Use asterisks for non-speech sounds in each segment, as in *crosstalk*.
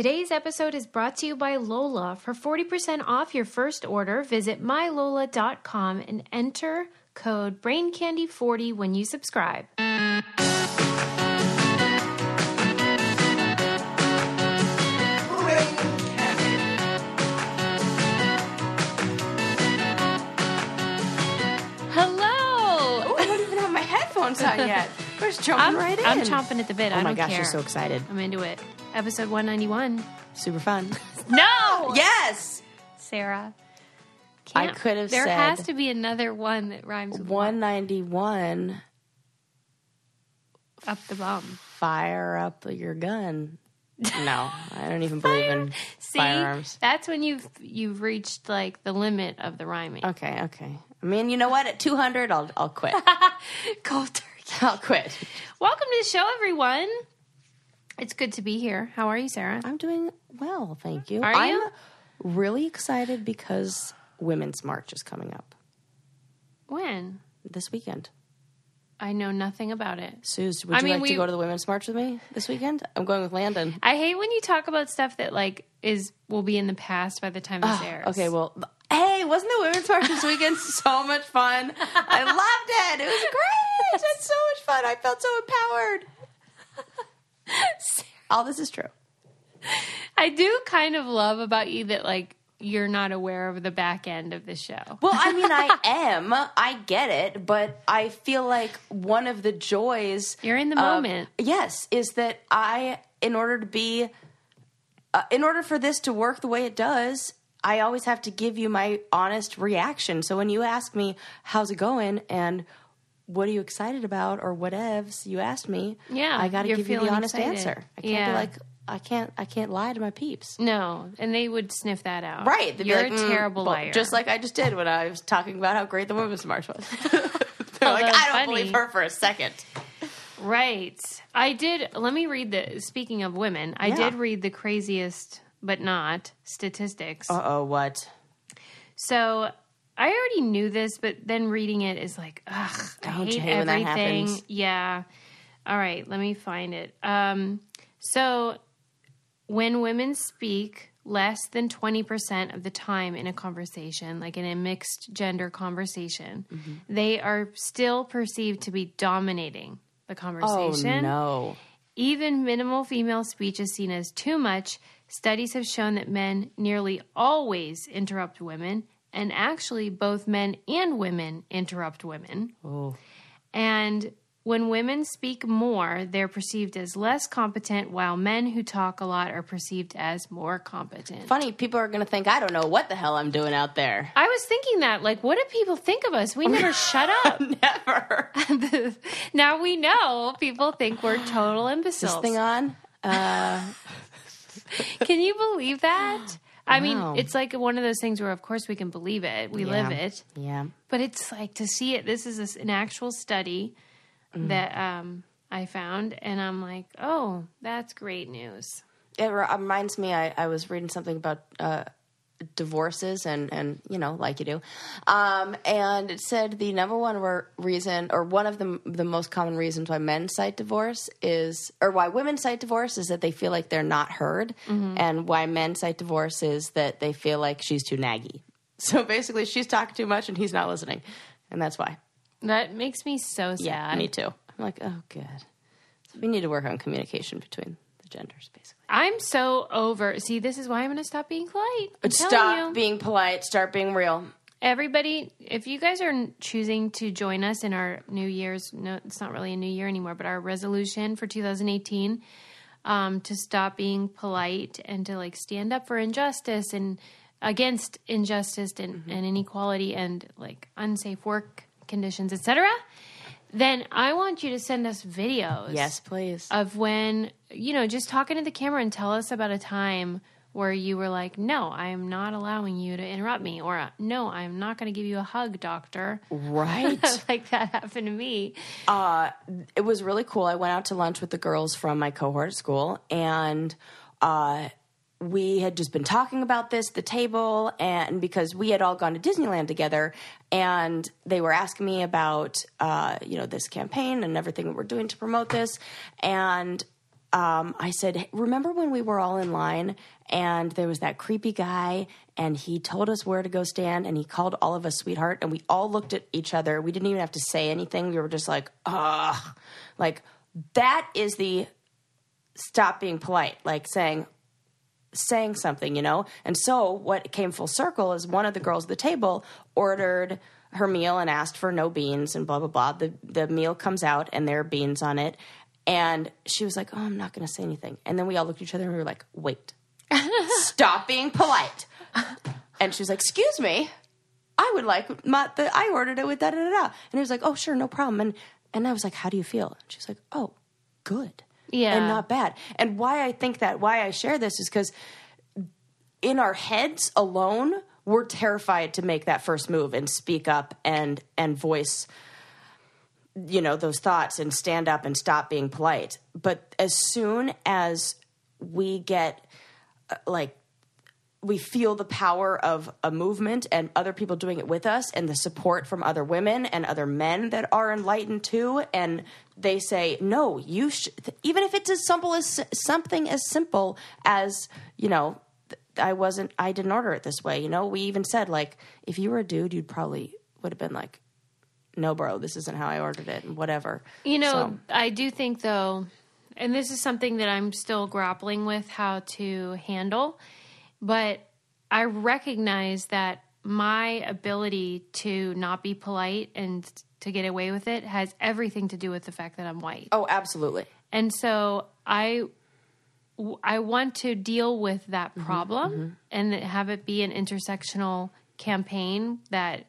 Today's episode is brought to you by Lola. For 40% off your first order, visit mylola.com and enter code BrainCandy40 when you subscribe. Hello! Oh, I don't even have my headphones on yet. *laughs* Jumping I'm, right in. I'm chomping at the bit. Oh I my don't gosh, care. you're so excited. I'm into it. Episode 191. Super fun. *laughs* No! yes! Sarah. I could have There said has to be another one that rhymes with 191, up the bum. fire up your gun. *laughs* No, I don't even believe in See, firearms. that's when you've you've reached like the limit of the rhyming. Okay, okay. I mean, you know what? At 200, I'll, I'll quit. *laughs* Turkey. *laughs* I'll quit. Welcome to the show, everyone. It's good to be here. How are you, Sarah? I'm doing well, thank you. Are I'm you? really excited because Women's March is coming up When? this weekend. I know nothing about it. Suze, would I you mean, like we- to go to the Women's March with me this weekend? I'm going with Landon. I hate when you talk about stuff that like is will be in the past by the time this ah, airs. Okay, well, hey, wasn't the Women's March this weekend so much fun? I loved it. It was great. It's so much fun. I felt so empowered. *laughs* All this is true. I do kind of love about you that like you're not aware of the back end of the show. Well, I mean, I *laughs* am. I get it, but I feel like one of the joys You're in the of- moment. Yes, is that I, in order to be, uh, in order for this to work the way it does, I always have to give you my honest reaction. So when you ask me, "How's it going?" and what are you excited about or whatevs you asked me, Yeah, I got to give you the honest excited. answer. I can't Yeah. be like, I can't, I can't lie to my peeps. No, and they would sniff that out. Right. They'd You're like, a "Mm," terrible liar. Just like I just did when I was talking about how great the Women's March was. *laughs* They're like, I don't funny. believe her for a second. Right. I did. Let me read the. Speaking of women, I Yeah. did read the craziest, but not statistics. Uh oh, what? So I already knew this, but then reading it is like, ugh, I Don't hate you hate when that everything. Yeah. All right, let me find it. Um, so when women speak less than 20% of the time in a conversation, like in a mixed gender conversation, Mm-hmm. they are still perceived to be dominating the conversation. Oh conversation. no. Even minimal female speech is seen as too much. Studies have shown that men nearly always interrupt women, and actually, both men and women interrupt women. Oh. And when women speak more, they're perceived as less competent, while men who talk a lot are perceived as more competent. Funny, people are going to think I don't know what the hell I'm doing out there. I was thinking that, like, what do people think of us? We *laughs* never shut up. *laughs* Never. *laughs* now we know people think we're total imbeciles. this thing on? Uh, *laughs* Can you believe that? I Wow. mean, it's like one of those things where, of course, we can believe it, we live it, yeah. but it's like to see it. This is a s an actual study Mm. that um, I found, and I'm like, oh, that's great news. It reminds me, I, I was reading something about uh, divorces and, and, you know, like you do. Um, and it said the number one re- reason, or one of the, the most common reasons why men cite divorce is, or why women cite divorce is that they feel like they're not heard. And why men cite divorce is that they feel like she's too naggy. *laughs* So basically, she's talking too much and he's not listening. And that's why. That makes me so sad. Yeah, me too. I'm like, oh, good. So we need to work on communication between genders, basically. I'm so over. See, this is why I'm going to stop being polite. I'm telling Stop you. being polite. Start being real. everybody if you guys are choosing to join us in our new year's no it's not really a new year anymore but our resolution for 2018 um, to stop being polite and to like stand up for injustice and against injustice and, and inequality and like unsafe work conditions etc then i want you to send us videos Yes, please. of when you know just talking to the camera and tell us about a time where you were like no i am not allowing you to interrupt me or no i'm not going to give you a hug doctor right. *laughs* like that happened to me uh, it was really cool. I went out to lunch with the girls from my cohort at school, and uh, we had just been talking about this the table, and because we had all gone to Disneyland together, and they were asking me about uh, you know this campaign and everything that we're doing to promote this, and um, I said, "Hey, "Remember when we were all in line and there was that creepy guy and he told us where to go stand and he called all of us sweetheart and we all looked at each other. We didn't even have to say anything. We were just like, ugh, like that is the stop being polite, like saying." Saying something, you know? And so what came full circle is one of the girls at the table ordered her meal and asked for no beans and blah blah blah. The the meal comes out and there are beans on it. And she was like, Oh, I'm not gonna say anything. And then we all looked at each other and we were like, Wait. *laughs* Stop being polite. And she was like, Excuse me. I would like my the I ordered it with da da da da. And he was like, Oh, sure, no problem. And and I was like, How do you feel? And she's like, Oh, good Yeah. and not bad. And why I think that, why I share this is because in our heads alone, we're terrified to make that first move and speak up and and voice you know those thoughts and stand up and stop being polite but as soon as we get uh, like we feel the power of a movement and other people doing it with us and the support from other women and other men that are enlightened too. And they say no you sh- even if it's as simple as something as simple as you know i wasn't i didn't order it this way. You know we even said like if you were a dude you'd probably would have been like no bro this isn't how i ordered it and whatever. You know, So- I do think though, and this is something that I'm still grappling with how to handle, but I recognize that my ability to not be polite and to get away with it has everything to do with the fact that I'm white. oh absolutely And so I I want to deal with that Mm-hmm, problem and have it be an intersectional campaign that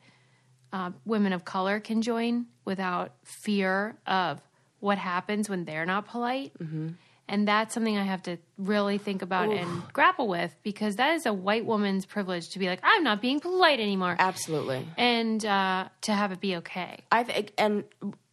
uh, women of color can join without fear of what happens when they're not polite. Mm-hmm. And that's something I have to really think about and grapple with because that is a white woman's privilege to be like, I'm not being polite anymore. absolutely And uh, to have it be okay. I think, and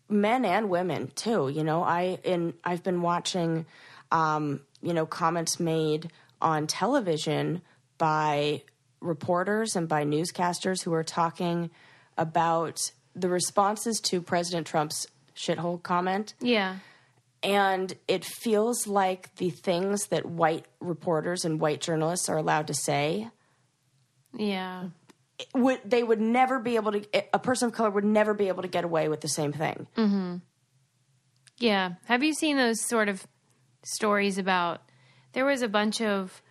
men and women too. You know, I in I've been watching, um, you know, comments made on television by reporters and by newscasters who are talking about the responses to President Trump's shithole comment. Yeah. And it feels like the things that white reporters and white journalists are allowed to say Yeah. would they would never be able to a person of color would never be able to get away with the same thing. Mm-hmm. Yeah. Have you seen those sort of stories about there was a bunch of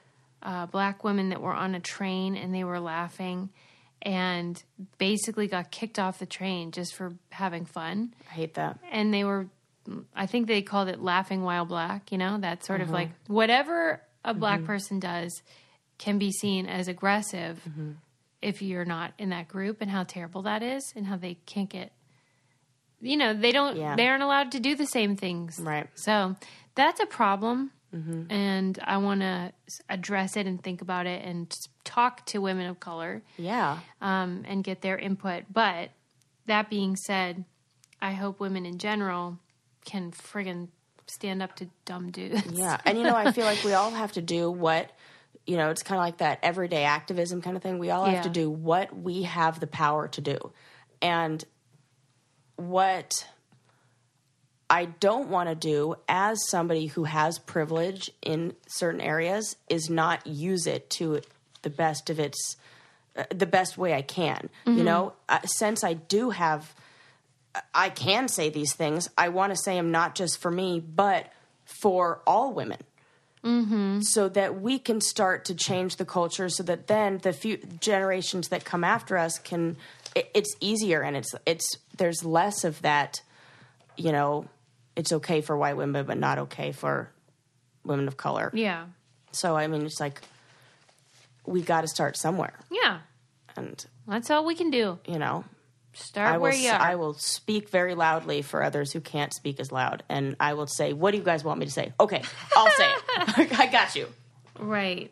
uh, black women that were on a train and they were laughing and basically got kicked off the train just for having fun. I hate that. And they were, I think they called it laughing while black, you know, that sort of uh-huh. like whatever a black mm-hmm. person does can be seen as aggressive mm-hmm. if you're not in that group and how terrible that is and how they can't get you know they don't Yeah. they aren't allowed to do the same things. Right. so that's a problem mm-hmm. and i want to address it and think about it and talk to women of color Yeah. um, and get their input. But that being said i hope women in general can friggin stand up to dumb dudes Yeah. And you know, I feel like we all have to do what you know, it's kind of like that everyday activism kind of thing. We all have to do what we have the power to do. And what I don't want to do as somebody who has privilege in certain areas is not use it to the best of its uh, the best way I can. You know, uh, since I do have I can say these things. I want to say them not just for me, but for all women. Mm-hmm. So that we can start to change the culture, so that then the few generations that come after us can. It, it's easier, and it's it's there's less of that. You know, it's okay for white women, but not okay for women of color. yeah So I mean, it's like we got to start somewhere, yeah and that's all we can do you know, start I will, where you are I will speak very loudly for others who can't speak as loud. And I will say, What do you guys want me to say? Okay, I'll say it. *laughs* I got you. right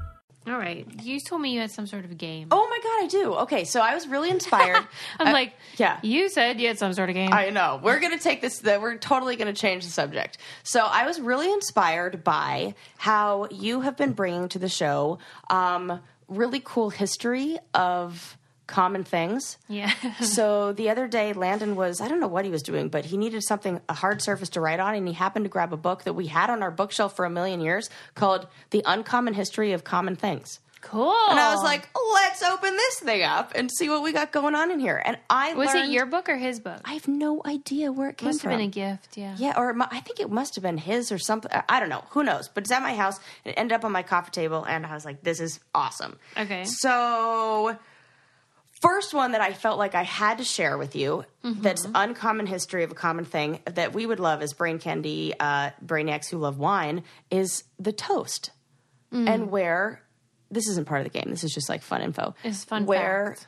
All right. You told me you had some sort of game. Oh my god, I do. Okay, so I was really *laughs* inspired. I'm Uh, like, yeah. You said you had some sort of game. I know. We're going to take this, the, we're totally going to change the subject. So I was really inspired by how you have been bringing to the show um, really cool history of common things. yeah. *laughs* so the other day, Landon was, I don't know what he was doing, but he needed something, a hard surface to write on, and he happened to grab a book that we had on our bookshelf for a million years called The Uncommon History of Common Things. cool. And I was like, let's open this thing up and see what we got going on in here. And I was it your book or his book? I have no idea where it came Must from. Must have been a gift. Yeah. Yeah, or mu- I think it must have been his or something. I don't know. Who knows? But it's at my house. It ended up on my coffee table, and I was like, "This is awesome." Okay. So, first one that I felt like I had to share with you Mm-hmm. that's uncommon history of a common thing that we would love as brain candy uh, brainiacs who love wine is the toast, Mm. and where this isn't part of the game. This is just like fun info. It's fun where fact.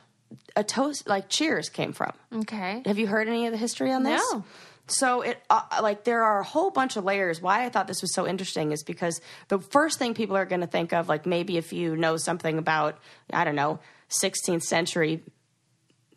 a toast like Cheers came from. Okay. Have you heard any of the history on this? No. So it uh, like there are a whole bunch of layers. Why I thought this was so interesting is because the first thing people are going to think of, like maybe if you know something about I don't know 16th century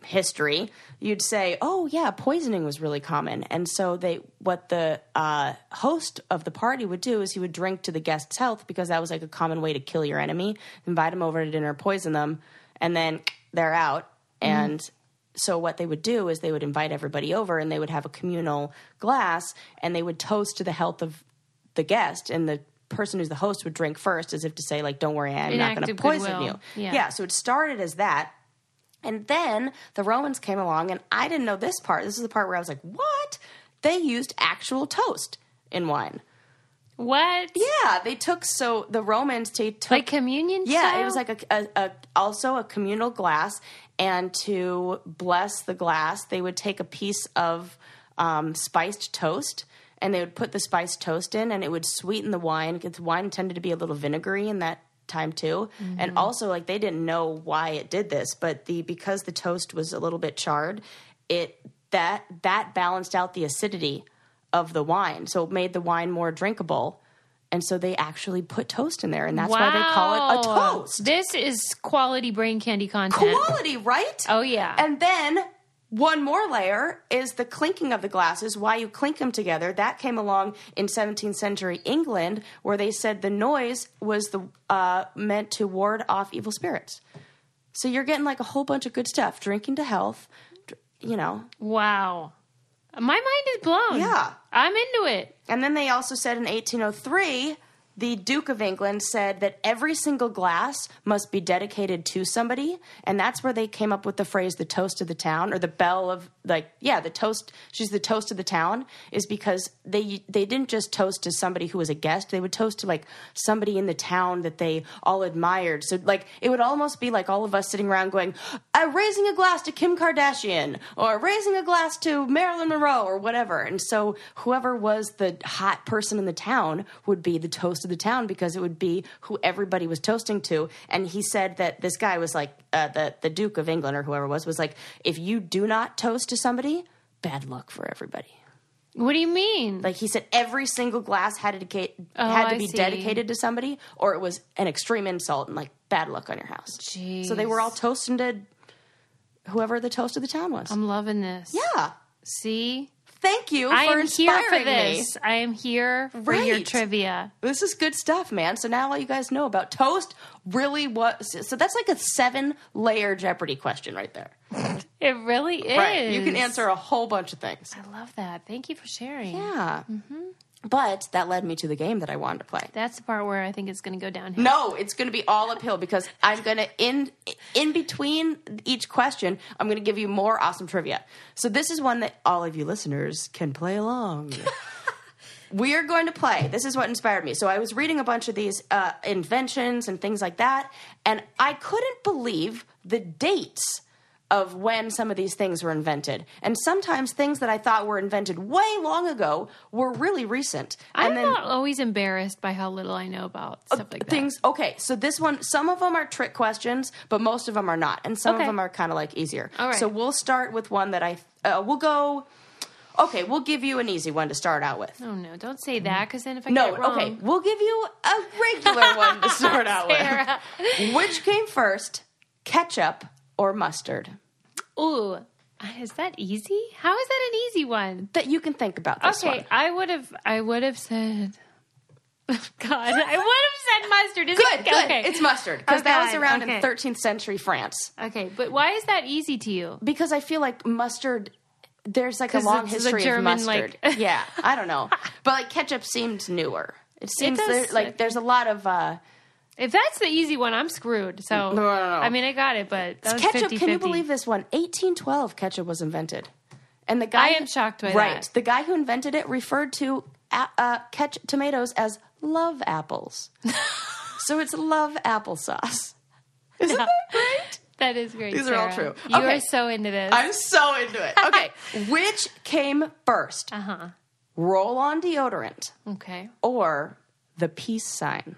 history, you'd say, "Oh yeah, poisoning was really common." And so they, what the uh, host of the party would do is he would drink to the guest's health because that was like a common way to kill your enemy. Invite them over to dinner, poison them, and then they're out. And so what they would do is they would invite everybody over, and they would have a communal glass, and they would toast to the health of the guest, and the person who's the host would drink first, as if to say, like, "Don't worry, I'm An not going to poison goodwill. you." Yeah. yeah. So it started as that. And then the Romans came along, and I didn't know this part. This is the part where I was like, what? They used actual toast in wine. What? Yeah, they took, so the Romans, they took. Like communion yeah, style? it was like a, a, a also a communal glass, and to bless the glass, they would take a piece of um, spiced toast, and they would put the spiced toast in, and it would sweeten the wine. Because wine tended to be a little vinegary in that time too, and mm-hmm. also like they didn't know why it did this, but the because the toast was a little bit charred, it that that balanced out the acidity of the wine, so it made the wine more drinkable. And so they actually put toast in there, and that's why they call it a toast This is quality brain candy content. quality, right? Oh, yeah. And then one more layer is the clinking of the glasses, why you clink them together. That came along in 17th century England, where they said the noise was the uh, meant to ward off evil spirits. So you're getting like a whole bunch of good stuff. Drinking to health, you know. Wow. My mind is blown. Yeah. I'm into it. And then they also said in 1803, the Duke of England said that every single glass must be dedicated to somebody, and that's where they came up with the phrase "the toast of the town" or the belle of like yeah, the toast. She's the toast of the town is because they they didn't just toast to somebody who was a guest; they would toast to like somebody in the town that they all admired. So like it would almost be like all of us sitting around going, uh, raising a glass to Kim Kardashian or raising a glass to Marilyn Monroe or whatever. And so whoever was the hot person in the town would be the toast of the town because it would be who everybody was toasting to. And he said that this guy was like uh, the the Duke of England or whoever it was was like, if you do not toast to somebody, bad luck for everybody. What do you mean? Like he said, every single glass had to dedicate, Oh, had to be dedicated to somebody, or it was an extreme insult and like bad luck on your house. So they were all Jeez. toasting to whoever the toast of the town was. I'm loving this. yeah. See? Thank you I for am here for this. I am here for your trivia. This is good stuff, man. So now all you guys know about toast really was. So that's like a seven layer Jeopardy question right there. It really is. Right. You can answer a whole bunch of things. I love that. Thank you for sharing. Yeah. Mm-hmm. But that led me to the game that I wanted to play. That's the part where I think it's going to go downhill. No, it's going to be all uphill because I'm going to in in between each question, I'm going to give you more awesome trivia. So this is one that all of you listeners can play along. *laughs* we are going to play. This is what inspired me. So I was reading a bunch of these uh, inventions and things like that, and I couldn't believe the dates of when some of these things were invented. And sometimes things that I thought were invented way long ago were really recent. I'm and then not always embarrassed by how little I know about stuff like that. things okay so this one some of them are trick questions but most of them are not and some Okay. of them are kind of like easier All right. so we'll start with one that i uh, we'll go Okay, we'll give you an easy one to start out with. Oh no! Don't say that because then if I No, get it wrong, No, okay, we'll give you a regular *laughs* one to start out with. Which came first, ketchup or mustard? Ooh, is that easy? How is that an easy one? That you can think about this Okay, one. I would have. I would have said. *laughs* God, I would have said mustard. Is Good, it? good. Okay. It's mustard because Oh, that was around okay. in 13th century France. okay, but why is that easy to you? Because I feel like mustard. There's like a long history German, of mustard. like- *laughs* yeah, I don't know, but like ketchup seemed newer. It seems does, there, like there's a lot of uh, If that's the easy one, I'm screwed. So No, no, no. I mean, I got it, but that was ketchup. 50-50. Can you believe this one? 1812, ketchup was invented, and the guy I am shocked by right. that. The guy who invented it referred to uh, uh, ketchup tomatoes as love apples, *laughs* so it's love applesauce. *laughs* Isn't that great? That is great. These are all true. You Okay. are so into this. I'm so into it. Okay, *laughs* which came first? uh huh. Roll on deodorant Okay. or the peace sign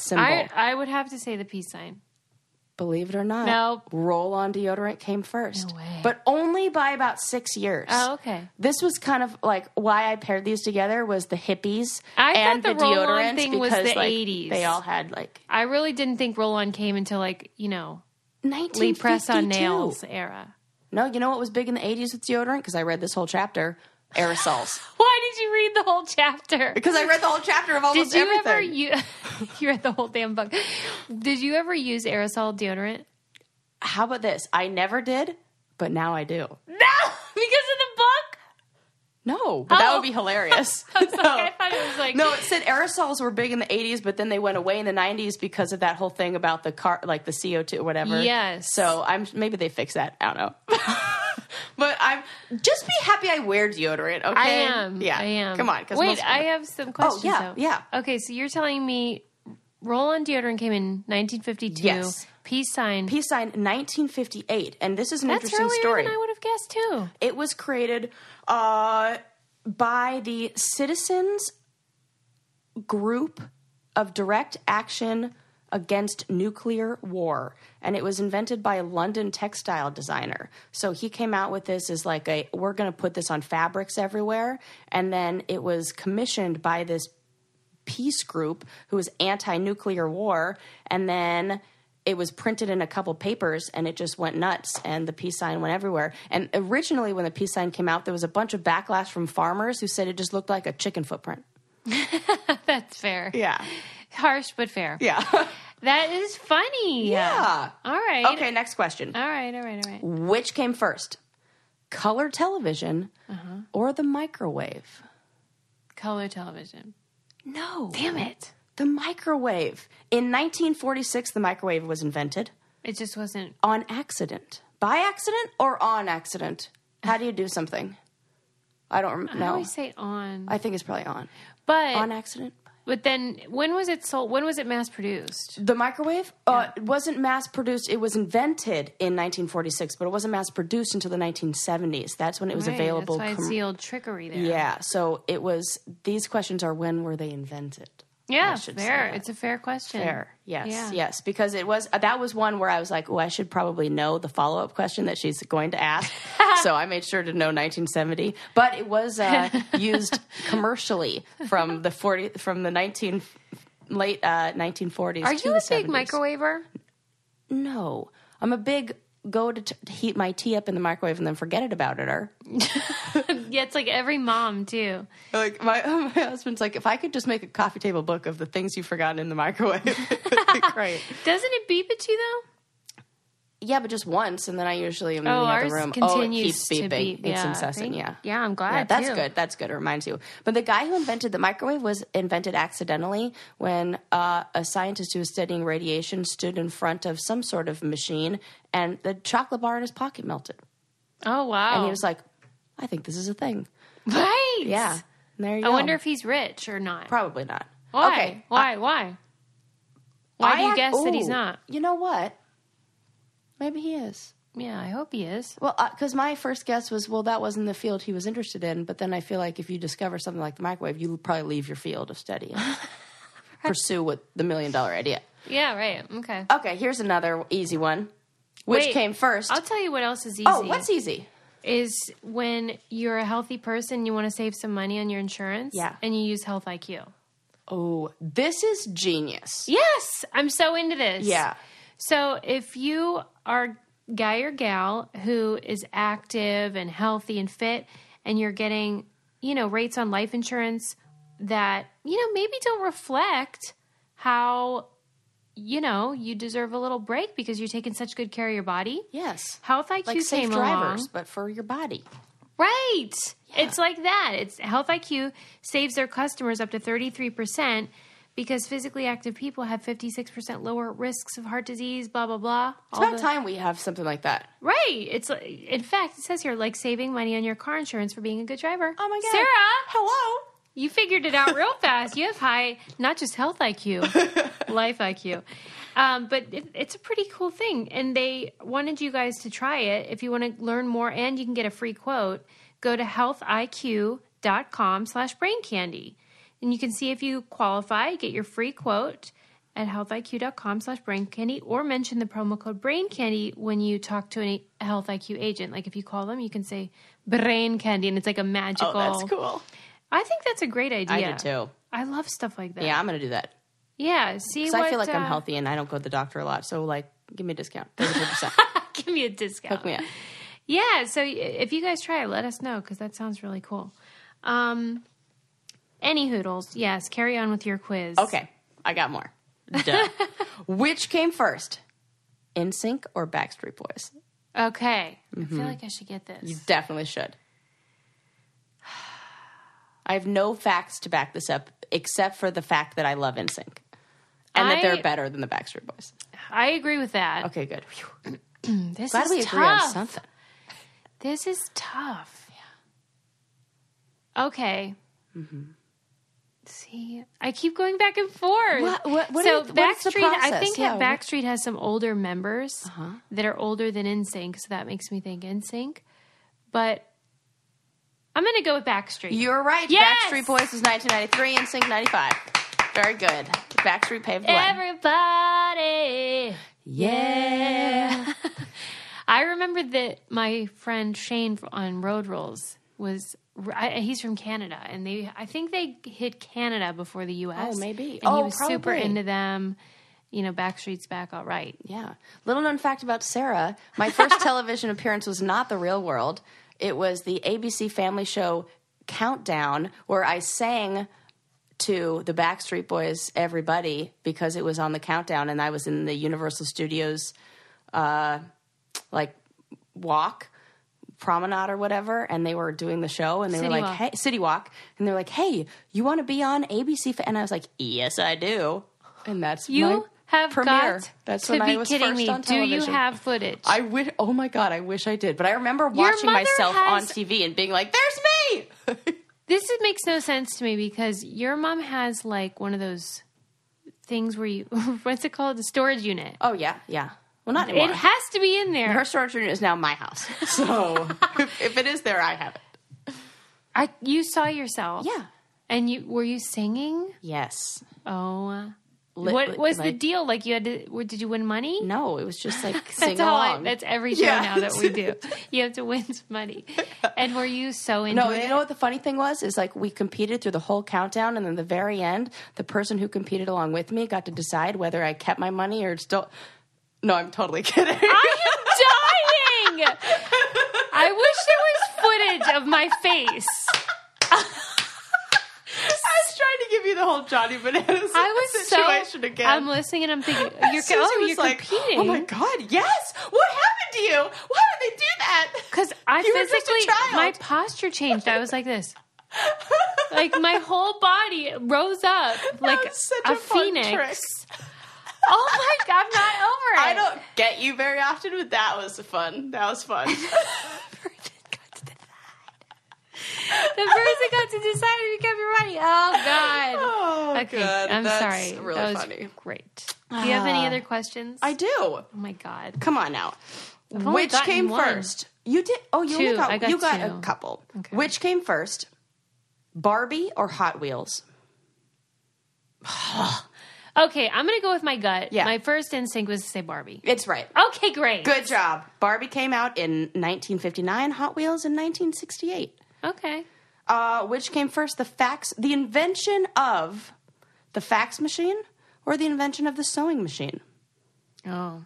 symbol? I I would have to say the peace sign. Believe it or not, Nope. roll on deodorant came first. No way. But only by about six years. Oh, okay. This was kind of like why I paired these together was the hippies I thought and the the, roll-on deodorant thing was the like, 80s. they all had like I really didn't think roll on came until like you know 1952. Lee press on nails era. No, you know what was big in the 80s with deodorant? Because I read this whole chapter. Aerosols. *laughs* Why did you read the whole chapter? because I read the whole chapter of almost Did you everything. ever you *laughs* you read the whole damn book? Did you ever use aerosol deodorant? How about this? I never did, but now I do. No, *laughs* because of the book. No, but that Oh. would be oh. hilarious. I was like, I thought it was like No, it said aerosols were big in the 80s, but then they went away in the 90s because of that whole thing about the car, like the CO2 or whatever. Yes. So I'm maybe they fix that. I don't know. But I'm just be happy I wear deodorant. Okay. I am. Yeah. I am. Come on. 'cause Wait, I have some questions. Oh yeah, though. yeah. Okay, so you're telling me roll on deodorant came in 1952. Yes. Peace sign. Peace sign 1958, and this is an That's interesting story. I would have guessed too. It was created uh, by the Citizens Group of Direct Action Against Nuclear War. And it was invented by a London textile designer. So he came out with this as like a, we're going to put this on fabrics everywhere. And then it was commissioned by this peace group who was anti-nuclear war and then it was printed in a couple papers and it just went nuts and the peace sign went everywhere and originally when the peace sign came out there was a bunch of backlash from farmers who said it just looked like a chicken footprint *laughs* That's fair. yeah Harsh but fair. yeah *laughs* That is funny. yeah All right. okay next question All right. All right. All right. which came first color television Uh-huh. or the microwave Color television. no Damn it. the microwave in 1946 the microwave was invented It just wasn't. on accident. By accident or on accident? How do you do something? I don't rem- I always say on. I think it's probably on. but On accident? But then when was it sold? When was it mass produced? The microwave uh, it wasn't mass produced. It was invented in 1946, but it wasn't mass produced until the 1970s. That's when it was Right, available. That's why com- it's the old trickery there. yeah, so it was. These questions are when were they invented? Yeah. I should say Fair. It's a fair question. Fair. Yes. Yeah. Yes. Because it was that was one where I was like, oh, I should probably know the follow up question that she's going to ask. *laughs* so I made sure to know 1970. But it was uh, *laughs* used commercially from the 40 from the 19 late uh, 1940s. Are you a big 70s. microwaver? No, I'm a big go to, t- heat my tea up in the microwave and then forget it about it. Or *laughs* Yeah, it's like every mom too. like my *laughs* my husband's like, if I could just make a coffee table book of the things you've forgotten in the microwave, *laughs* it'd great. Doesn't it beep at you though? Yeah, but just once, and then I usually am in Oh, the other room. oh, it keeps to beeping. beep. It's Yeah, incessant. thank- Yeah. yeah, I'm glad, Yeah, that's too. good. That's good. It reminds you. But the guy who invented the microwave was invented accidentally when uh, a scientist who was studying radiation stood in front of some sort of machine, and the chocolate bar in his pocket melted, Oh wow. and he was like, "I think this is a thing." right. Yeah. And there you I go. wonder if he's rich or not. probably not. Why? Okay. Why? Why? Why do you I- guess that he's not? You know what? Maybe he is. Yeah, I hope he is. Well, uh, because my first guess was, well, that wasn't the field he was interested in. But then I feel like if you discover something like the microwave, you probably leave your field of study and *laughs* pursue what the million dollar idea. Yeah, right. Okay. Okay, here's another easy one. Which Wait, came 1st I'll tell you what else is oh, easy. oh, what's easy? is when you're a healthy person, you want to save some money on your insurance, Yeah. and you use Health IQ. Oh, this is genius. Yes, I'm so into this. Yeah. So if you are guy or gal who is active and healthy and fit, and you're getting, you know, rates on life insurance that you know maybe don't reflect how you know you deserve a little break because you're taking such good care of your body. Yes. Health IQ Like safe came drivers, along. but for your body. Right. It's like that. It's Health IQ saves their customers up to 33% because physically active people have 56% lower risks of heart disease, blah, blah, blah. It's All about the- time we have something like that. Right. It's in fact, it says here like saving money on your car insurance for being a good driver. Oh my god. Sarah, Hello. you figured it out real fast. You have high, not just health IQ, *laughs* life IQ. Um, but it, it's a pretty cool thing. And they wanted you guys to try it. If you want to learn more and you can get a free quote, go to healthiq.com slash brain candy. And you can see if you qualify, get your free quote at healthiq.com slash brain candy or mention the promo code brain candy when you talk to a health IQ agent. Like if you call them, you can say brain candy and it's like a magical. Oh, that's cool. I think that's a great idea. I do too. I love stuff like that. Yeah, I'm gonna do that. Yeah. See Because what I feel like I'm uh, healthy and I don't go to the doctor a lot. So like, give me a discount, thirty percent. *laughs* Give me a discount. Hook me up. Yeah. So if you guys try it, let us know because that sounds really cool. Um, any hoodles? Yes. Carry on with your quiz. Okay, I got more. Duh. *laughs* Which came first, NSYNC or Backstreet Boys? Okay. I Mm-hmm. feel like I should get this. You definitely should. I have no facts to back this up except for the fact that I love NSYNC and that I- they're better than the Backstreet Boys. I agree with that. Okay, good. *clears throat* This Glad is we tough. agree on something. This is tough. Yeah. Okay. See, I keep going back and forth. What- what- what so do you- what is the Backstreet, I think Yeah, that Backstreet has some older members Uh-huh. that are older than NSYNC, so that makes me think NSYNC. But I'm going to go with Backstreet. You're right. Yes! Backstreet Boys is 1993 and NSYNC 95. Very good. Backstreet paved the way. Everybody. Yeah. *laughs* I remember that my friend Shane on Road Rules was I, he's from Canada, and they I think they hit Canada before the U.S. Oh, maybe. And Oh, he was super into them. You know, Backstreet's back, all right. Yeah. Little known fact about Sarah my first *laughs* television appearance was not The Real World. It was the ABC family show Countdown, where I sang to the Backstreet Boys Everybody because it was on the countdown and I was in the Universal Studios uh, like walk promenade or whatever and they were doing the show and they City were like Walk. hey city walk and they're like hey you want to be on abc and i was like yes i do and that's You my have premiere. got That's to when be I was kidding first me. on Do you have footage? I wish. Oh my god, I wish I did. But I remember watching myself on TV and being like, "There's me." *laughs* this is, makes no sense to me because your mom has like one of those things where you *laughs* what's it called? The storage unit. oh yeah, yeah. Well, not anymore. It has to be in there. Her storage unit is now my house, *laughs* so if, *laughs* if it is there, I have it. I, you saw yourself. Yeah. And you were you singing? Yes. Oh. Li- what li- was the deal? Like you had to? Did you win money? No, it was just like *laughs* That's sing all. I, that's every show Yeah. now that we do. You have to win some money. And were you so into no, it? you know what the funny thing was? Is like we competed through the whole countdown, and then the very end, the person who competed along with me got to decide whether I kept my money or still. No, I'm totally *laughs* kidding. I am dying. I wish there was footage of my face. I was trying to give you the whole Johnny Bananas I was situation so. again. I'm listening and I'm thinking, you're, *laughs* Susie oh, was you're like, competing. Oh my god, yes! What happened to you? Why did they do that? Because I You were just a physically, my posture changed. I was like this. like my whole body rose up like a, a phoenix. trick. Oh my god, I'm not over it. I don't get you very often, but that was fun. That was fun. *laughs* The person got to decide if you kept your money. Oh god. oh, okay, God, I'm that's sorry. Really that was funny. great. Do you have any other questions? I do. Oh my god. Come on now. Which came one. first? You did. Oh, you only Two. got, got you got two. a couple. Okay. Which came first? Barbie or Hot Wheels? *sighs* *sighs* Okay, I'm gonna go with my gut. Yeah. My first instinct was to say Barbie. It's right. Okay, great. Good job. Barbie came out in 1959, Hot Wheels in 1968. Okay. Uh, which came first, the fax, the invention of the fax machine or the invention of the sewing machine? Oh.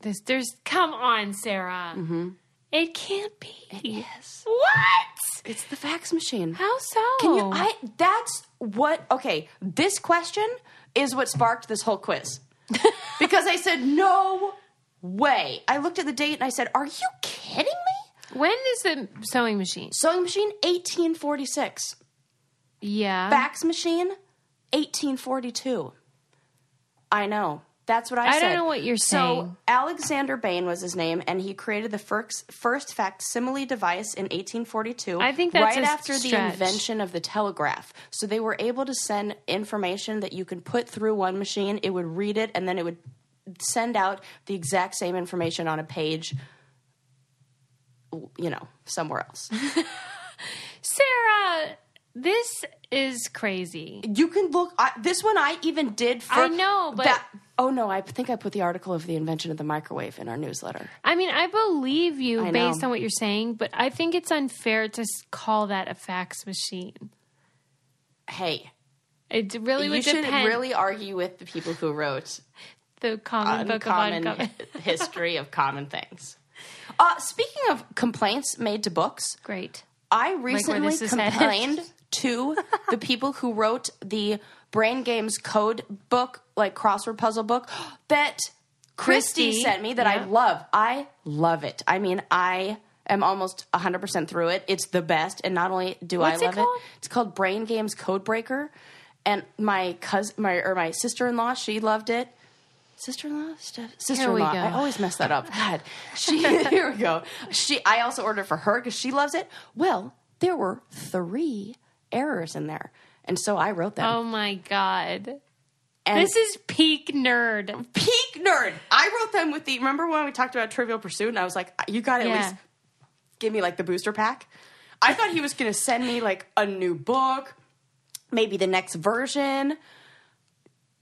This, there's, come on, Sarah. Mm-hmm. It can't be. Yes. What? It's the fax machine. How so? Can you? I. That's what. Okay, this question is what sparked this whole quiz *laughs* because I said no way. I looked at the date and I said, "Are you kidding me?" when is the sewing machine? Sewing machine, 1846. Yeah. Fax machine, 1842. I know. That's what I, I said. I don't know what you're saying. so. Alexander Bain was his name, and he created the first, first facsimile device in 1842. I think that's right after the invention of the telegraph. So they were able to send information that you could put through one machine. It would read it, and then it would send out the exact same information on a page. You know, somewhere else. *laughs* Sarah, this is crazy. You can look. I, this one I even did. For I know, but- that, oh no, I think I put the article of the invention of the microwave in our newsletter. I mean, I believe you I based on what you're saying, but I think it's unfair to call that a fax machine. Hey, It really you would should depend. really argue with the people who wrote the common book of uncommon *laughs* history of common things. Uh, speaking of complaints made to books, Great. I recently headed. complained *laughs* to the people who wrote the Brain Games code book, like crossword puzzle book, that Christy, Christy, sent me that I love. I love it. I mean, I am almost 100% through it. It's the best. And not only do What's I it love called? it's called Brain Games Code Breaker. And my cousin, my or my sister in law, she loved it. Sister in law, sister in law. I always mess that up. *laughs* God, she. *laughs* here we go. She. I also ordered for her because she loves it. Well, there were three errors in there, and so I wrote them. Oh my god. and This is peak nerd. peak nerd. I wrote them with the. Remember when we talked about Trivial Pursuit, and I was like, "You got to Yeah. at least give me like the booster pack." I thought he was going to send me like a new book, maybe the next version.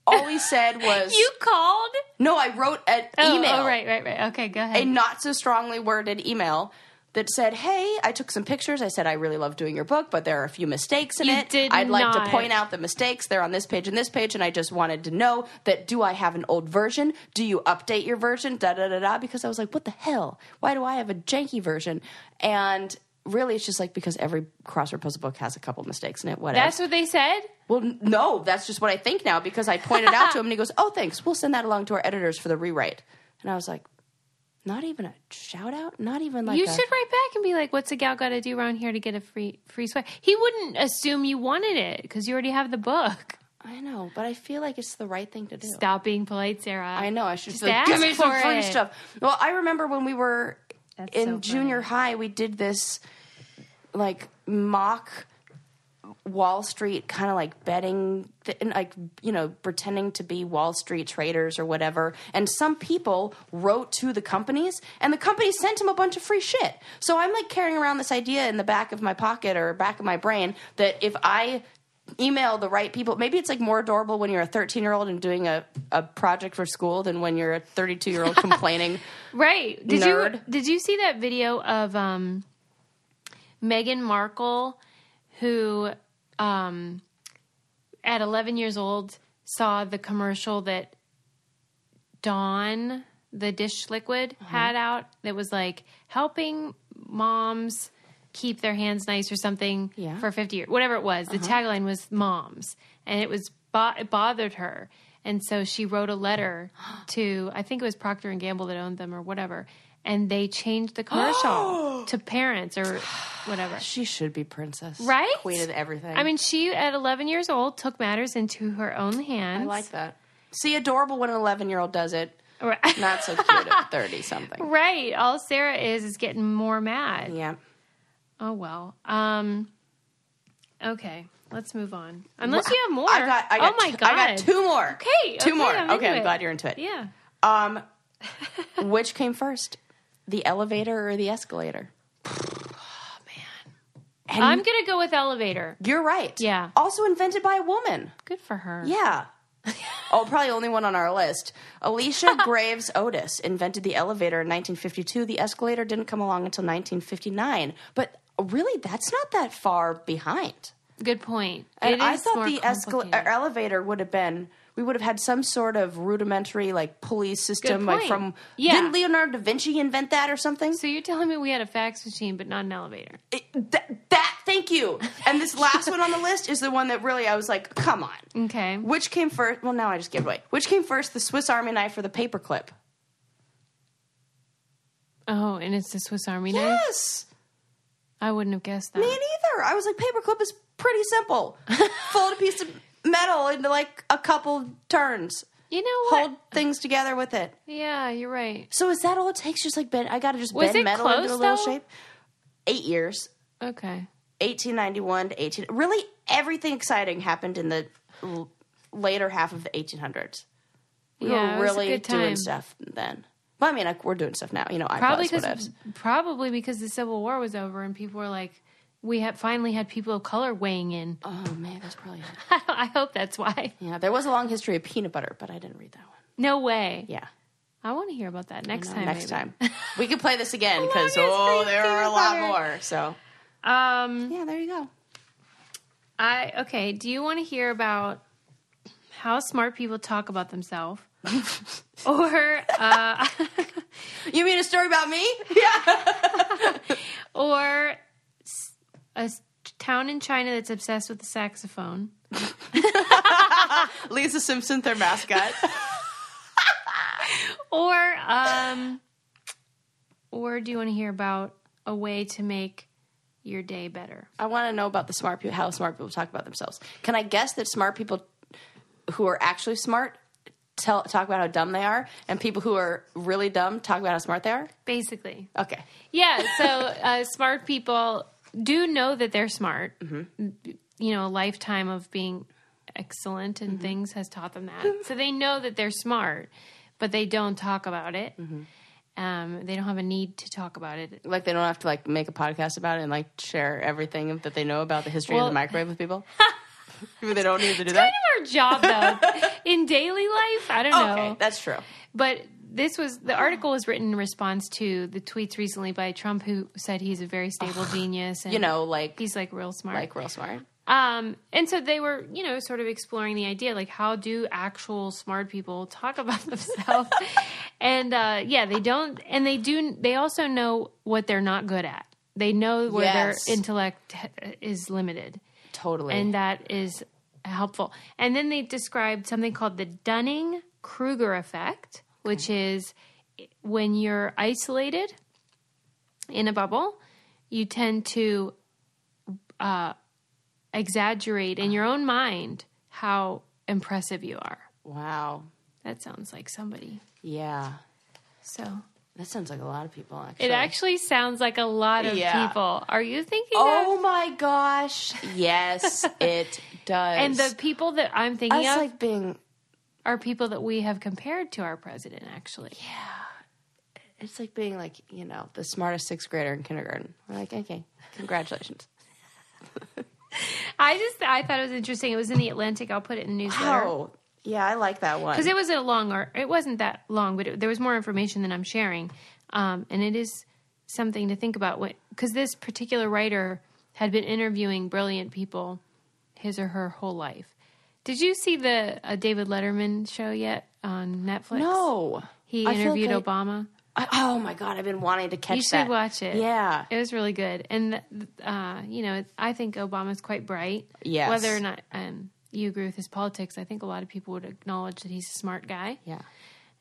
All he said *laughs* was, You called? "No, I wrote an Oh, oh email." Oh, right, right, right. Okay, go ahead. a not so strongly worded email that said, "Hey, I took some pictures. I said I really love doing your book, but there are a few mistakes in You it. did I'd like to point out the mistakes. They're on this page and this page, and I just wanted to know that do I have an old version? Do you update your version? Da da da da." Because I was like, "What the hell? Why do I have a janky version?" And really, it's just like because every crossword puzzle book has a couple mistakes in it. Whatever. That's what they said? Well, no, that's just what I think now because I pointed out to *laughs* him and he goes, "Oh, thanks. We'll send that along to our editors for the rewrite." And I was like, "Not even a shout out? Not even like you a- should write back and be like, "What's a gal got to do around here to get a free free sweat?" He wouldn't assume you wanted it because you already have the book. I know, but I feel like it's the right thing to do. Stop being polite, Sarah. I know. I should Just just like, ask give me some free it. stuff. Well, I remember when we were That's in so junior high, we did this like mock Wall Street kind of like betting, th- like you know, pretending to be Wall Street traders or whatever. And some people wrote to the companies, and the companies sent them a bunch of free shit. So I'm like carrying around this idea in the back of my pocket or back of my brain that if I email the right people, maybe it's like more adorable when you're a 13 year old and doing a, a project for school than when you're a 32 year old *laughs* complaining. Right. Did Nerd. you did you see that video of um Meghan Markle who um at 11 years old saw the commercial that Dawn the dish liquid Uh-huh. had out that was like helping moms keep their hands nice or something Yeah. Uh-huh. for 50 years whatever it was the tagline was moms and it was bo- it bothered her and so she wrote a letter *gasps* to i think it was procter and gamble that owned them or whatever and they changed the commercial *gasps* to parents or whatever *sighs* She should be princess. Right? Queen of everything. i mean she at 11 years old took matters into her own hands I like that. See, adorable when an 11 year old does it. Right. Not so cute at *laughs* 30 something. right all sarah is is getting more mad Yeah. oh well um okay let's move on unless you have more I got, I got oh my two- god I got two more. Okay, Two okay, more. I'm okay, I'm glad you're into it. yeah Um, *laughs* which came first, the elevator or the escalator? *sighs* And I'm gonna go with elevator. you're right. Yeah. Also invented by a woman. Good for her. Yeah. *laughs* oh, probably only one on our list. Alicia *laughs* Graves Otis invented the elevator in 1952. The escalator didn't come along until 1959. But really, that's not that far behind. Good point. And It I thought the escal- uh, elevator would have been. We would have had some sort of rudimentary like pulley system, like from. Yeah. Didn't Leonardo da Vinci invent that or something? So you're telling me we had a fax machine, but not an elevator? It- that, that, thank you. And this last one on the list is the one that really I was like, come on. Okay. Which came first? Well, now I just gave away. Which came first, the Swiss Army knife or the paperclip? Oh, and it's the Swiss Army knife. Yes, I wouldn't have guessed that. me neither. I was like, paperclip is pretty simple. *laughs* Fold a piece of metal into like a couple turns. You know what? Hold things together with it. Yeah, you're right. So is that all it takes? Just like bend? I got to just Was bend it metal into a little though? shape. Eight years, Okay. 1891 to 18. Really, everything exciting happened in the l- later half of the 1800s. We Yeah, it were was a really good doing time. stuff then. Well, I mean, like, we're doing stuff now. You know, I Probably because probably because the Civil War was over and people were like, we had finally had people of color weighing in. Oh man, that's probably *laughs* it. I hope that's why. Yeah, there was a long history of peanut butter, but I didn't read that one. No way. Yeah, I want to hear about that next time. next maybe. time *laughs* we can play this again because oh, there are a lot butter. more. So Um, yeah, there you go. I okay. Do you want to hear about how smart people talk about themselves, *laughs* or uh, You mean a story about me? Yeah. or a town in China that's obsessed with the saxophone? *laughs* Lisa Simpson, their mascot. *laughs* Or um or do you want to hear about a way to make your day better? I want to know about the smart people, how smart people talk about themselves. Can I guess that smart people who are actually smart tell talk about how dumb they are, and people who are really dumb talk about how smart they are? Basically. Okay. Yeah, so uh, smart people do know that they're smart. Mm-hmm. You know, a lifetime of being excellent and mm-hmm. things has taught them that. So they know that they're smart, but they don't talk about it. Mm-hmm. Um, they don't have a need to talk about it. Like they don't have to like make a podcast about it and like share everything that they know about the history of the microwave with people. Maybe *laughs* *laughs* they don't need to do that. Kind of Our job, though, *laughs* in daily life, I don't know. Okay, that's true. But this was the article was written in response to the tweets recently by Trump, who said he's a very stable genius. And You know, like he's like real smart. like real smart. Um, and so they were, you know, sort of exploring the idea, like how do actual smart people talk about *laughs* themselves? and uh, yeah, they don't, and they do. They also know what they're not good at. They know where Yes. their intellect is limited, Totally. and that is helpful. And then they described something called the Dunning Kruger effect, which is when you're isolated in a bubble, you tend to uh, exaggerate in your own mind how impressive you are. wow. That sounds like somebody. Yeah. So That sounds like a lot of people. Actually. it actually sounds like a lot of Yeah. people. Are you thinking Oh of? my gosh! Yes, *laughs* it does. And the people that I'm thinking us of like being are people that we have compared to our president, actually. Yeah. It's like being like you know the smartest sixth grader in kindergarten. We're like, okay, congratulations. *laughs* I just I thought it was interesting. It was in the Atlantic. I'll put it in the newsletter. Oh, yeah, I like that one. because it was a long or it wasn't that long but it, there was more information than i'm sharing um, and it is something to think about because this particular writer had been interviewing brilliant people his or her whole life did you see the uh, david letterman show yet on netflix no, he I feel interviewed like I- obama I, oh my god, I've been wanting to catch that. you should that. watch it Yeah, it was really good and uh, you know i think obama's quite bright Yes. whether or not um, you agree with his politics i think a lot of people would acknowledge that he's a smart guy yeah.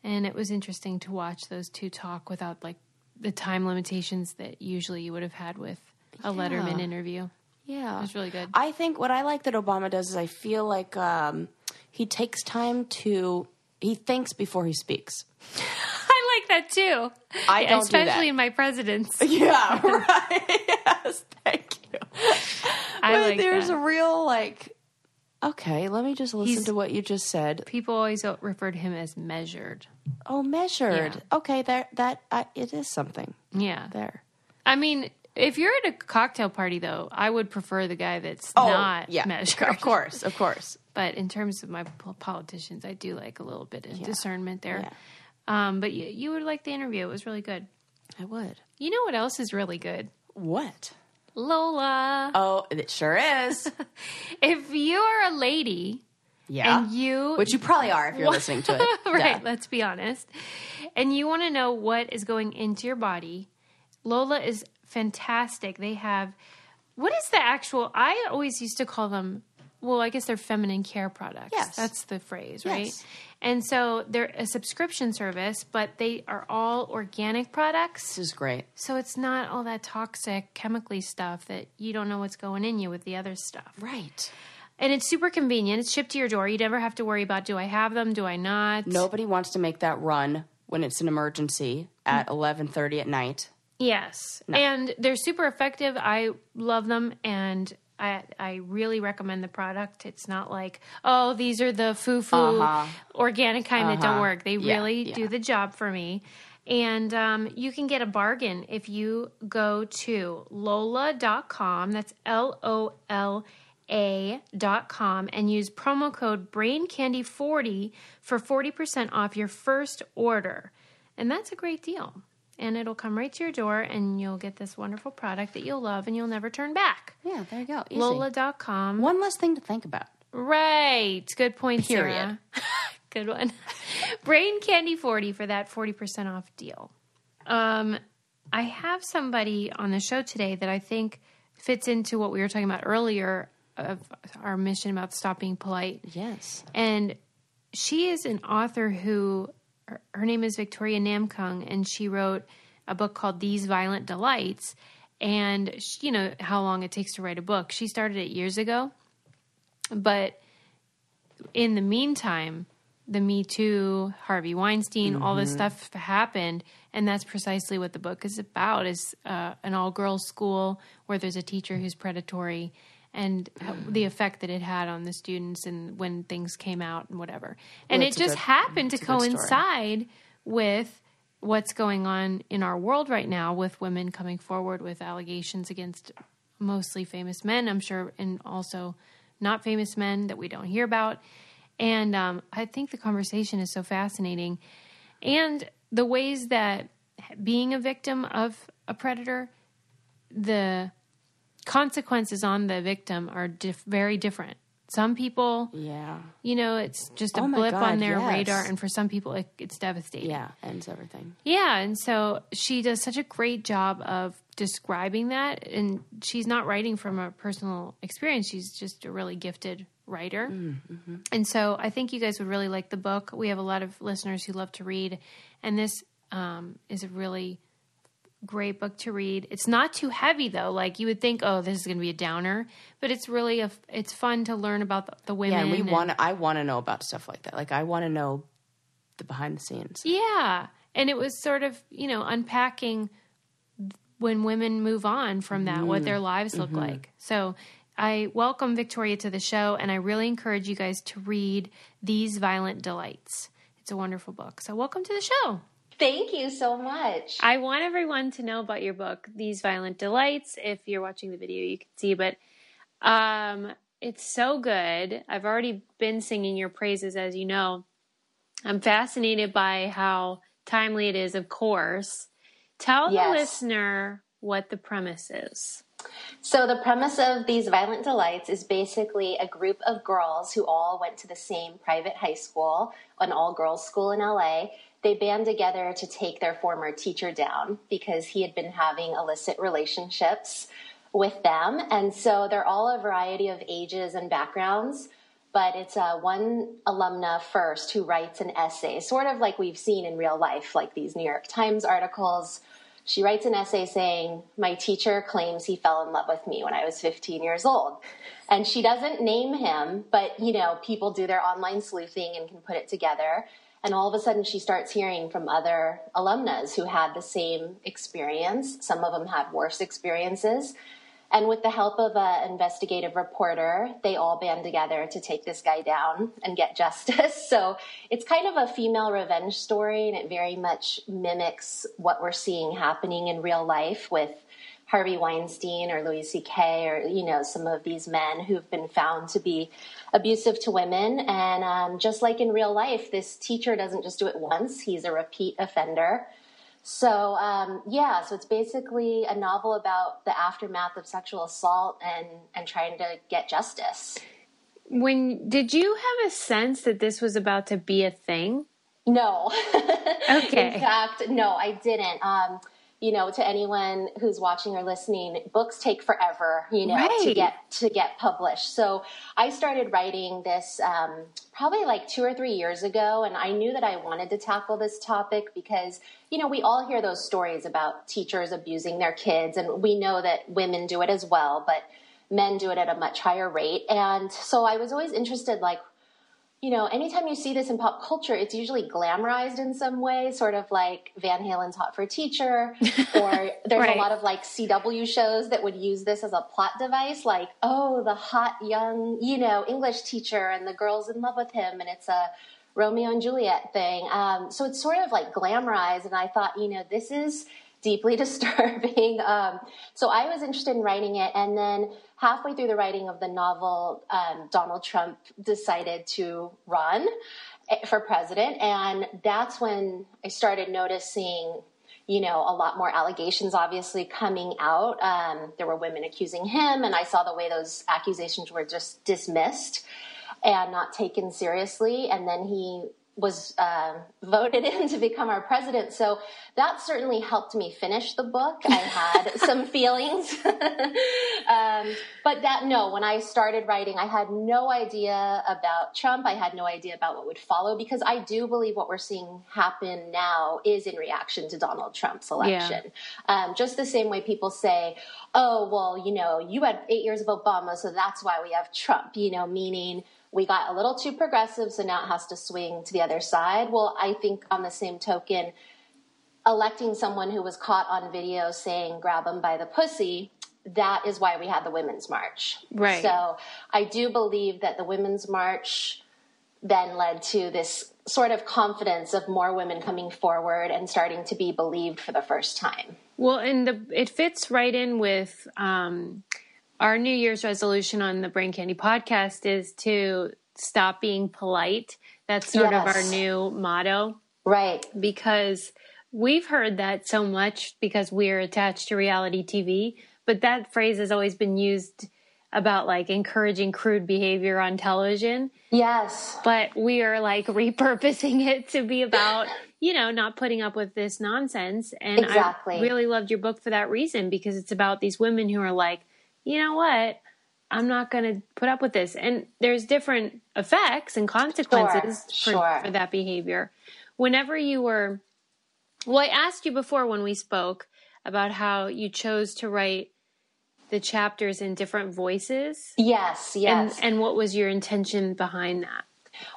and it was interesting to watch those two talk without like the time limitations that usually you would have had with a Letterman interview. Yeah, It was really good. I think what I like that Obama does is I feel like um, he takes time to he thinks before he speaks. *laughs* I like that too. I don't do especially that. in my presidents. *laughs* Yeah, *laughs* right. yes, thank you. I But like there's that. a real like. Okay, let me just listen He's- to what you just said. People always refer to him as measured. Oh, measured. Yeah. Okay, that that uh, it is something Yeah. there. I mean, If you're at a cocktail party, though, I would prefer the guy that's Oh, not yeah, measured. Of course, of course. But in terms of my politicians, I do like a little bit of discernment there. Yeah. Um, but you, you would like the interview. It was really good. I would. You know what else is really good? What? Lola. Oh, it sure is. *laughs* If you're a lady Yeah. and you Which you probably are if you're *laughs* listening to it. *laughs* right, Yeah. let's be honest. And you want to know what is going into your body. Lola is fantastic. They have what is the actual I always used to call them well, I guess they're feminine care products. Yes. That's the phrase, right? Yes. And so they're a subscription service, but they are all organic products. This is great. So it's not all that toxic chemically stuff that you don't know what's going in you with the other stuff. Right. And it's super convenient. It's shipped to your door. You never have to worry about do I have them, do I not? Nobody wants to make that run when it's an emergency at 11:30 at night. Yes. And they're super effective. I love them and I I really recommend the product. It's not like, oh, these are the foo foo Uh-huh. organic kind that don't Uh-huh. work. They Yeah, really yeah. do the job for me. And um, you can get a bargain if you go to lola.com. That's L O L A.com and use promo code BrainCandy40 for 40% off your first order. And that's a great deal. And it'll come right to your door, and you'll get this wonderful product that you'll love and you'll never turn back. Yeah, there you go. Easy. Lola.com. One less thing to think about. Right. Good point, Period. Sarah. *laughs* Good one. Brain Candy 40 for that 40% off deal. Um, I have somebody on the show today that I think fits into what we were talking about earlier of our mission about stop being polite. Yes. And she is an author who, her, name is Victoria Namkung, and she wrote a book called These Violent Delights. And, she, you know, how long it takes to write a book. She started it years ago. But in the meantime, the Me Too, Harvey Weinstein, all this stuff happened, and that's precisely what the book is about: is uh, an all-girls school where there's a teacher who's predatory, and the effect that it had on the students, and when things came out and whatever. And Well, it just good- happened to it's a good story. coincide with what's going on in our world right now with women coming forward with allegations against mostly famous men, I'm sure, and also not famous men that we don't hear about. And um, I think the conversation is so fascinating. And the ways that being a victim of a predator, the consequences on the victim are dif- very different. Some people, Yeah. you know, it's just a Oh blip God, on their yes. radar, and for some people, it, it's devastating. Yeah. Ends everything. Yeah, and so she does such a great job of describing that. And she's not writing from a personal experience, she's just a really gifted writer. And so I think you guys would really like the book. We have a lot of listeners who love to read, and this um, is a really great book to read. It's not too heavy though. Like you would think, oh, this is going to be a downer, but it's really a. It's fun to learn about the, the women. Yeah, and we want. I want to know about stuff like that. Like I want to know the behind the scenes. Yeah. And it was sort of, you know, unpacking when women move on from that, what their lives look mm-hmm. like. So I welcome Victoria to the show, and I really encourage you guys to read These Violent Delights. It's a wonderful book. So welcome to the show. Thank you so much. I want everyone to know about your book, These Violent Delights. If you're watching the video, you can see, but um, it's so good. I've already been singing your praises, as you know. I'm fascinated by how timely it is, of course. Tell Yes. the listener what the premise is. So, the premise of these violent delights is basically a group of girls who all went to the same private high school, an all girls school in LA. They band together to take their former teacher down because he had been having illicit relationships with them. And so they're all a variety of ages and backgrounds. But it's uh, one alumna first who writes an essay, sort of like we've seen in real life, like these New York Times articles she writes an essay saying, My teacher claims he fell in love with me when I was 15 years old. And she doesn't name him, but you know, people do their online sleuthing and can put it together. And all of a sudden, she starts hearing from other alumnas who had the same experience. Some of them had worse experiences. And with the help of an investigative reporter, they all band together to take this guy down and get *laughs* justice. So it's kind of a female revenge story, and it very much mimics what we're seeing happening in real life with Harvey Weinstein or Louis C.K. or you know some of these men who've been found to be abusive to women. And um, just like in real life, this teacher doesn't just do it once; he's a repeat offender. So um, yeah, so it's basically a novel about the aftermath of sexual assault and and trying to get justice. When did you have a sense that this was about to be a thing? No. *laughs* Okay. In fact, no, I didn't. Um, you know, to anyone who's watching or listening, books take forever, you know, to get to get published. So I started writing this um, probably like two or three years ago, and I knew that I wanted to tackle this topic because you know we all hear those stories about teachers abusing their kids, and we know that women do it as well, but men do it at a much higher rate. And so I was always interested, like you know, anytime you see this in pop culture, it's usually glamorized in some way, sort of like Van Halen's Hot for Teacher, *laughs* or there's Right. a lot of like CW shows that would use this as a plot device, like, oh, the hot young, you know, English teacher and the girl's in love with him, and it's a Romeo and Juliet thing. Um, so it's sort of like glamorized, and I thought, you know, this is deeply *laughs* disturbing. Um, so I was interested in writing it, and then halfway through the writing of the novel, um, Donald Trump decided to run eh, for president, and that's when I started noticing. You know, a lot more allegations obviously coming out. Um, there were women accusing him, and I saw the way those accusations were just dismissed and not taken seriously. And then he was uh, voted *laughs* in to become our president. So that certainly helped me finish the book. I had *laughs* some feelings. *laughs* um, but that, no, when I started writing, I had no idea about Trump. I had no idea about what would follow because I do believe what we're seeing happen now is in reaction to Donald Trump's election. Um, just the same way people say, oh, well, you know, you had eight years of Obama, so that's why we have Trump, you know, meaning we got a little too progressive, so now it has to swing to the other side. Well, I think on the same token, electing someone who was caught on video saying grab him by the pussy, that is why we had the Women's March. Right. So I do believe that the Women's March then led to this sort of confidence of more women coming forward and starting to be believed for the first time. Well, and the it fits right in with um, our New Year's resolution on the Brain Candy podcast is to stop being polite. That's sort of our new motto Right. because we've heard that so much because we're attached to reality TV, but that phrase has always been used about like encouraging crude behavior on television. Yes. But we are like *laughs* repurposing it to be about, you know, not putting up with this nonsense. And Exactly. I really loved your book for that reason because it's about these women who are like, you know what? I'm not going to put up with this. And there's different effects and consequences for, sure. for that behavior. Whenever you were, well, I asked you before when we spoke about how you chose to write the chapters in different voices. Yes. Yes. And, and what was your intention behind that?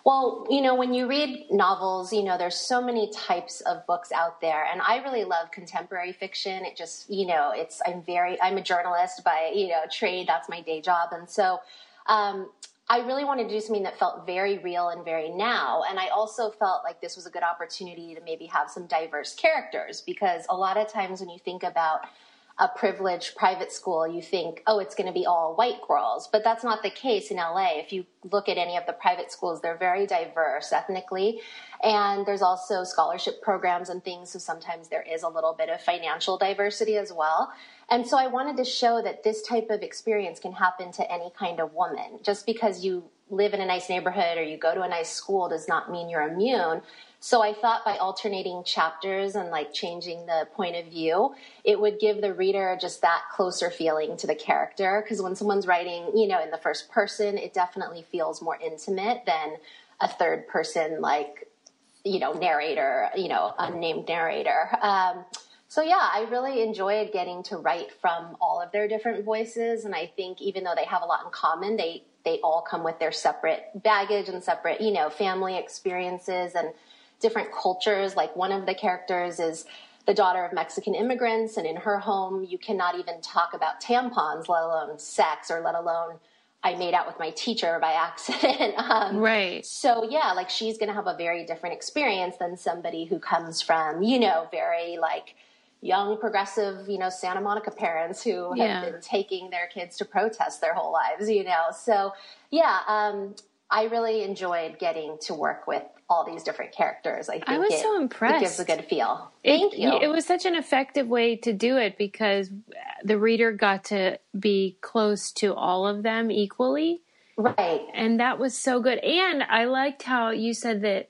Well, you know, when you read novels, you know, there's so many types of books out there. And I really love contemporary fiction. It just, you know, it's, I'm very, I'm a journalist by, you know, trade. That's my day job. And so, um, I really wanted to do something that felt very real and very now. And I also felt like this was a good opportunity to maybe have some diverse characters because a lot of times when you think about a privileged private school, you think, oh, it's going to be all white girls. But that's not the case in LA. If you look at any of the private schools, they're very diverse ethnically. And there's also scholarship programs and things. So sometimes there is a little bit of financial diversity as well. And so I wanted to show that this type of experience can happen to any kind of woman. Just because you live in a nice neighborhood or you go to a nice school does not mean you're immune. So I thought by alternating chapters and like changing the point of view, it would give the reader just that closer feeling to the character. Because when someone's writing, you know, in the first person, it definitely feels more intimate than a third person, like, you know, narrator, you know, unnamed narrator. Um, so yeah, I really enjoyed getting to write from all of their different voices, and I think even though they have a lot in common, they they all come with their separate baggage and separate, you know, family experiences and different cultures. Like one of the characters is the daughter of Mexican immigrants, and in her home, you cannot even talk about tampons, let alone sex, or let alone I made out with my teacher by *laughs* accident. um, Right. so yeah, like she's going to have a very different experience than somebody who comes from, you know, very like young progressive, you know, Santa Monica parents who have been taking their kids to protest their whole lives, you know. So, yeah, um, I really enjoyed getting to work with all these different characters. I think I was it, so It gives a good feel. It- Thank you. It was such an effective way to do it because the reader got to be close to all of them equally. right. And that was so good. And I liked how you said that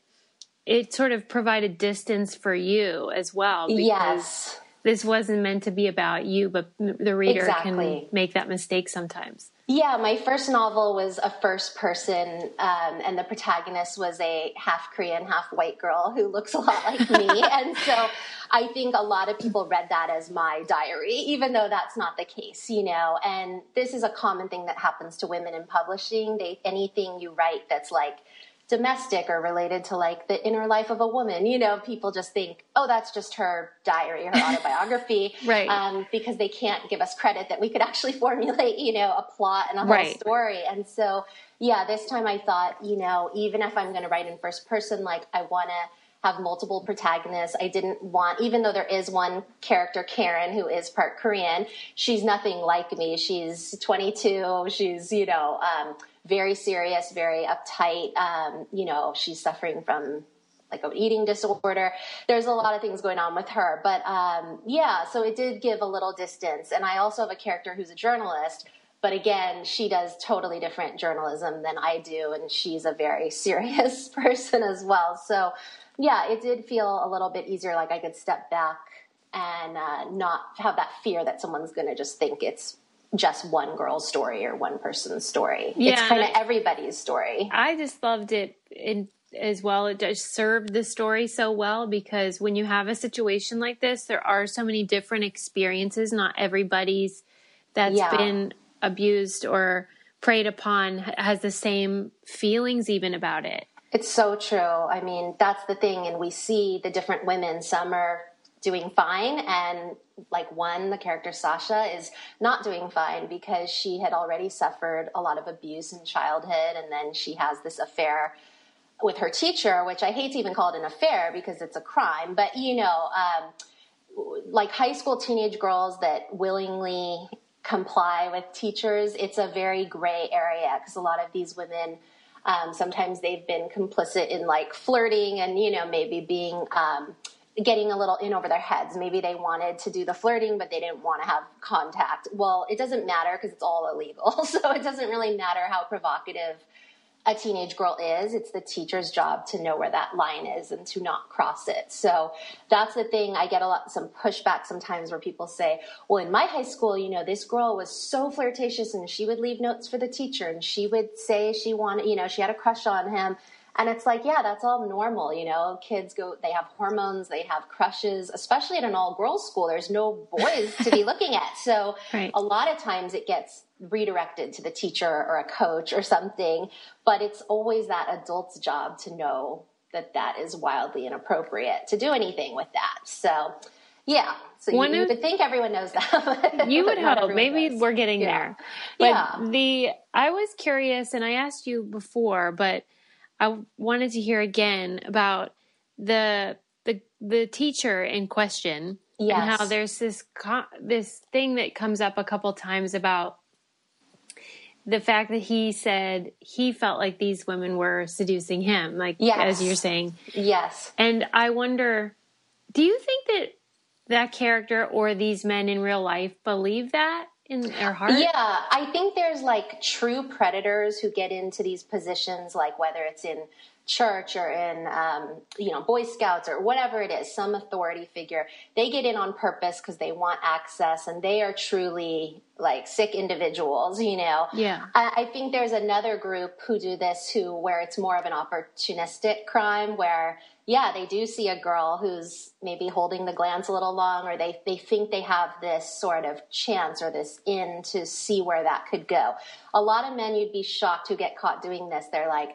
it sort of provided distance for you as well. Because Yes. This wasn't meant to be about you, but the reader Exactly. can make that mistake sometimes. Yeah, my first novel was a first person, um, and the protagonist was a half Korean, half white girl who looks a lot *laughs* like me. and so I think a lot of people read that as my diary, even though that's not the case, you know. And this is a common thing that happens to women in publishing. They anything you write that's like domestic or related to like the inner life of a woman, you know, people just think, oh, that's just her diary, her autobiography, *laughs* Right. Um, because they can't give us credit that we could actually *laughs* formulate, you know, a plot and a whole Right. story. And so, yeah, this time I thought, you know, even if I'm going to write in first person, like I want to have multiple protagonists. I didn't want, even though there is one character, Karen, who is part Korean, she's nothing like me. She's 22. She's, you know, um, very serious, very uptight. Um, you know, she's suffering from like an eating disorder. There's a lot of things going on with her. But um, yeah, so it did give a little distance. And I also have a character who's a journalist. But again, she does totally different journalism than I do, and she's a very *laughs* serious person as well. So, yeah, it did feel a little bit easier, like I could step back and uh, not have that fear that someone's going to just think it's just one girl's story or one person's story. Yeah, it's kind of everybody's story. I just loved it in, as well. It just served the story so well because when you have a situation like this, there are so many different experiences. Not everybody's that's Yeah. been abused or preyed upon has the same feelings even about it. It's so true. I mean, that's the thing. And we see the different women. Some are doing fine. And like one, the character Sasha, is not doing fine because she had already suffered a lot of abuse in childhood. And then she has this affair with her teacher, which I hate to even call it an affair because it's a crime. But, you know, um, like high school teenage girls that willingly comply with teachers, it's a very gray area because a lot of these women, um, sometimes they've been complicit in like flirting and, you know, maybe being, um, getting a little in over their heads. Maybe they wanted to do the flirting, but they didn't want to have contact. Well, it doesn't matter because it's all illegal. *laughs* So it doesn't really matter how provocative a teenage girl is. It's the teacher's job to know where that line is and to not cross it. So that's the thing. I get a lot, some pushback sometimes where people say, well, in my high school, you know, this girl was so flirtatious and she would leave notes for the teacher and she would say she wanted, you know, she had a crush on him. And it's like, yeah, that's all normal. You know, kids go, they have hormones, they have crushes, especially at an all girls school. There's no boys to be looking at. So *laughs* Right. a lot of times it gets redirected to the teacher or a coach or something. But it's always that adult's job to know that that is wildly inappropriate to do anything with that. So, yeah. So One you, of- would think everyone knows that. *laughs* You would *laughs* hope. Maybe we're getting Yeah. there. But Yeah. the I was curious and I asked you before, but I wanted to hear again about the the the teacher in question and Yes. how there's this co- this thing that comes up a couple times about the fact that he said he felt like these women were seducing him like Yes. as you're saying Yes. and I wonder, do you think that that character or these men in real life believe that in their heart? Yeah, I think there's like true predators who get into these positions, like whether it's in church or in, um, you know, Boy Scouts or whatever it is, some authority figure. They get in on purpose because they want access and they are truly like sick individuals, you know? Yeah. I, I think there's another group who do this who, where it's more of an opportunistic crime where, yeah, they do see a girl who's maybe holding the glance a little long or they, they think they have this sort of chance or this in to see where that could go. A lot of men you'd be shocked who get caught doing this. They're like,